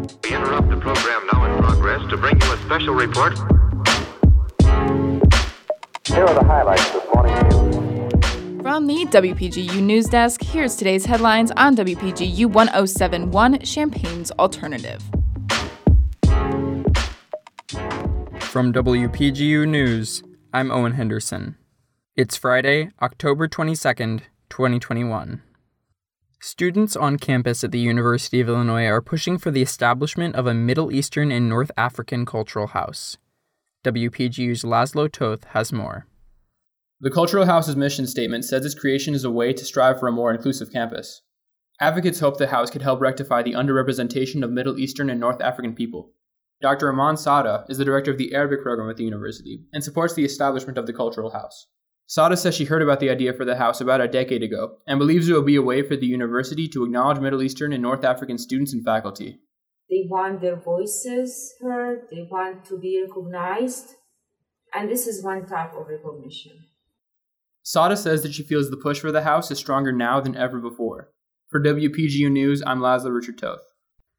We interrupt the program now in progress to bring you a special report. Here are the highlights this morning's news. From the WPGU News Desk, here's today's headlines on WPGU 1071 Champaign's Alternative. From WPGU News, I'm Owen Henderson. It's Friday, October 22nd, 2021. Students on campus at the University of Illinois are pushing for the establishment of a Middle Eastern and North African cultural house. WPGU's Laszlo Toth has more. The Cultural House's mission statement says its creation is a way to strive for a more inclusive campus. Advocates hope the house could help rectify the underrepresentation of Middle Eastern and North African people. Dr. Eman Saadah is the director of the Arabic program at the university and supports the establishment of the Cultural House. Saadah says she heard about the idea for the house about a decade ago and believes it will be a way for the university to acknowledge Middle Eastern and North African students and faculty. They want their voices heard, they want to be recognized, and this is one type of recognition. Saadah says that she feels the push for the house is stronger now than ever before. For WPGU News, I'm Laszlo Richard Toth.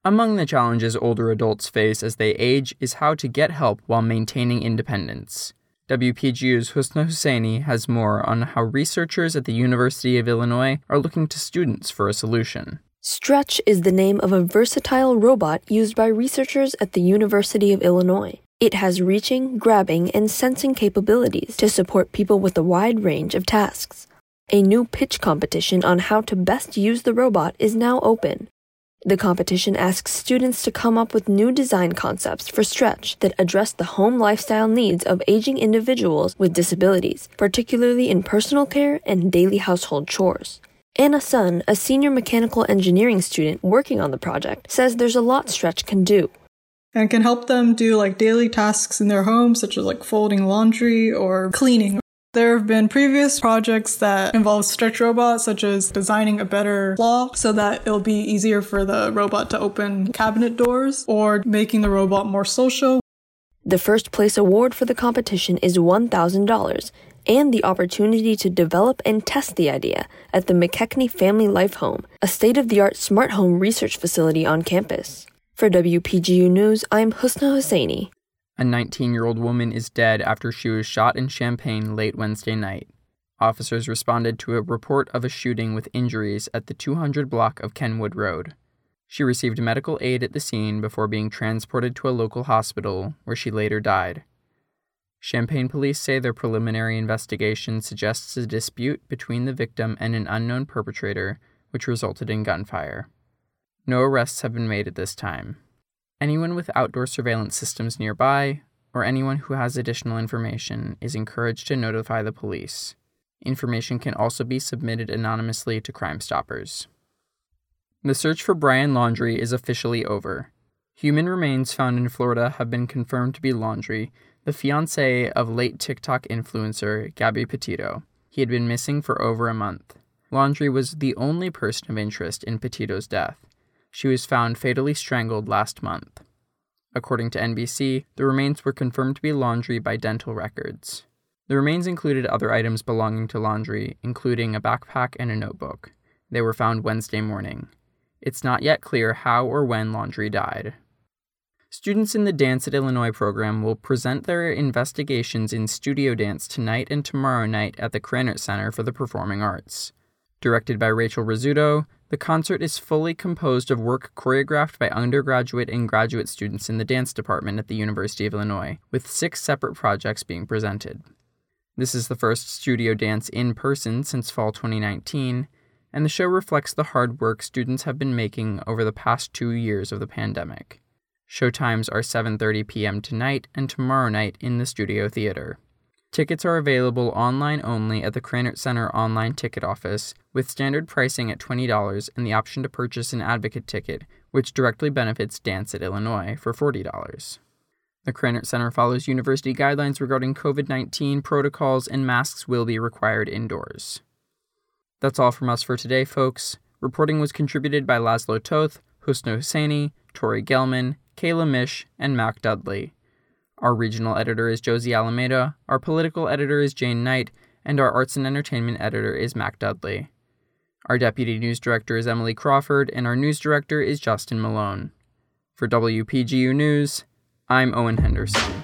Among the challenges older adults face as they age is how to get help while maintaining independence. WPGU's Husna Husseini has more on how researchers at the University of Illinois are looking to students for a solution. Stretch is the name of a versatile robot used by researchers at the University of Illinois. It has reaching, grabbing, and sensing capabilities to support people with a wide range of tasks. A new pitch competition on how to best use the robot is now open. The competition asks students to come up with new design concepts for Stretch that address the home lifestyle needs of aging individuals with disabilities, particularly in personal care and daily household chores. Anna Sun, a senior mechanical engineering student working on the project, says there's a lot Stretch can do. And can help them do like daily tasks in their home, such as like folding laundry or cleaning there have been previous projects that involve stretch robots, such as designing a better claw so that it'll be easier for the robot to open cabinet doors or making the robot more social. The first place award for the competition is $1,000 and the opportunity to develop and test the idea at the McKechnie Family Life Home, a state of the art smart home research facility on campus. For WPGU News, I'm Husna Husseini. A 19 year old woman is dead after she was shot in Champaign late Wednesday night. Officers responded to a report of a shooting with injuries at the 200 block of Kenwood Road. She received medical aid at the scene before being transported to a local hospital, where she later died. Champaign police say their preliminary investigation suggests a dispute between the victim and an unknown perpetrator, which resulted in gunfire. No arrests have been made at this time. Anyone with outdoor surveillance systems nearby, or anyone who has additional information, is encouraged to notify the police. Information can also be submitted anonymously to Crime Stoppers. The search for Brian Laundrie is officially over. Human remains found in Florida have been confirmed to be Laundrie, the fiance of late TikTok influencer Gabby Petito. He had been missing for over a month. Laundrie was the only person of interest in Petito's death. She was found fatally strangled last month. According to NBC, the remains were confirmed to be Laundrie by dental records. The remains included other items belonging to Laundrie, including a backpack and a notebook. They were found Wednesday morning. It's not yet clear how or when Laundrie died. Students in the Dance at Illinois program will present their investigations in studio dance tonight and tomorrow night at the Krannert Center for the Performing Arts. Directed by Rachel Rizzuto, the concert is fully composed of work choreographed by undergraduate and graduate students in the dance department at the University of Illinois, with six separate projects being presented. This is the first studio dance in person since fall 2019, and the show reflects the hard work students have been making over the past 2 years of the pandemic. Showtimes are 7:30 p.m. tonight and tomorrow night in the Studio Theater. Tickets are available online only at the Krannert Center online ticket office, with standard pricing at $20 and the option to purchase an advocate ticket, which directly benefits Dance at Illinois for $40. The Krannert Center follows university guidelines regarding COVID 19 protocols, and masks will be required indoors. That's all from us for today, folks. Reporting was contributed by Laszlo Toth, Husna Husseini, Tori Gelman, Kayla Mish, and Mac Dudley. Our regional editor is Josie Alameda, our political editor is Jane Knight, and our arts and entertainment editor is Mac Dudley. Our deputy news director is Emily Crawford, and our news director is Justin Malone. For WPGU News, I'm Owen Henderson.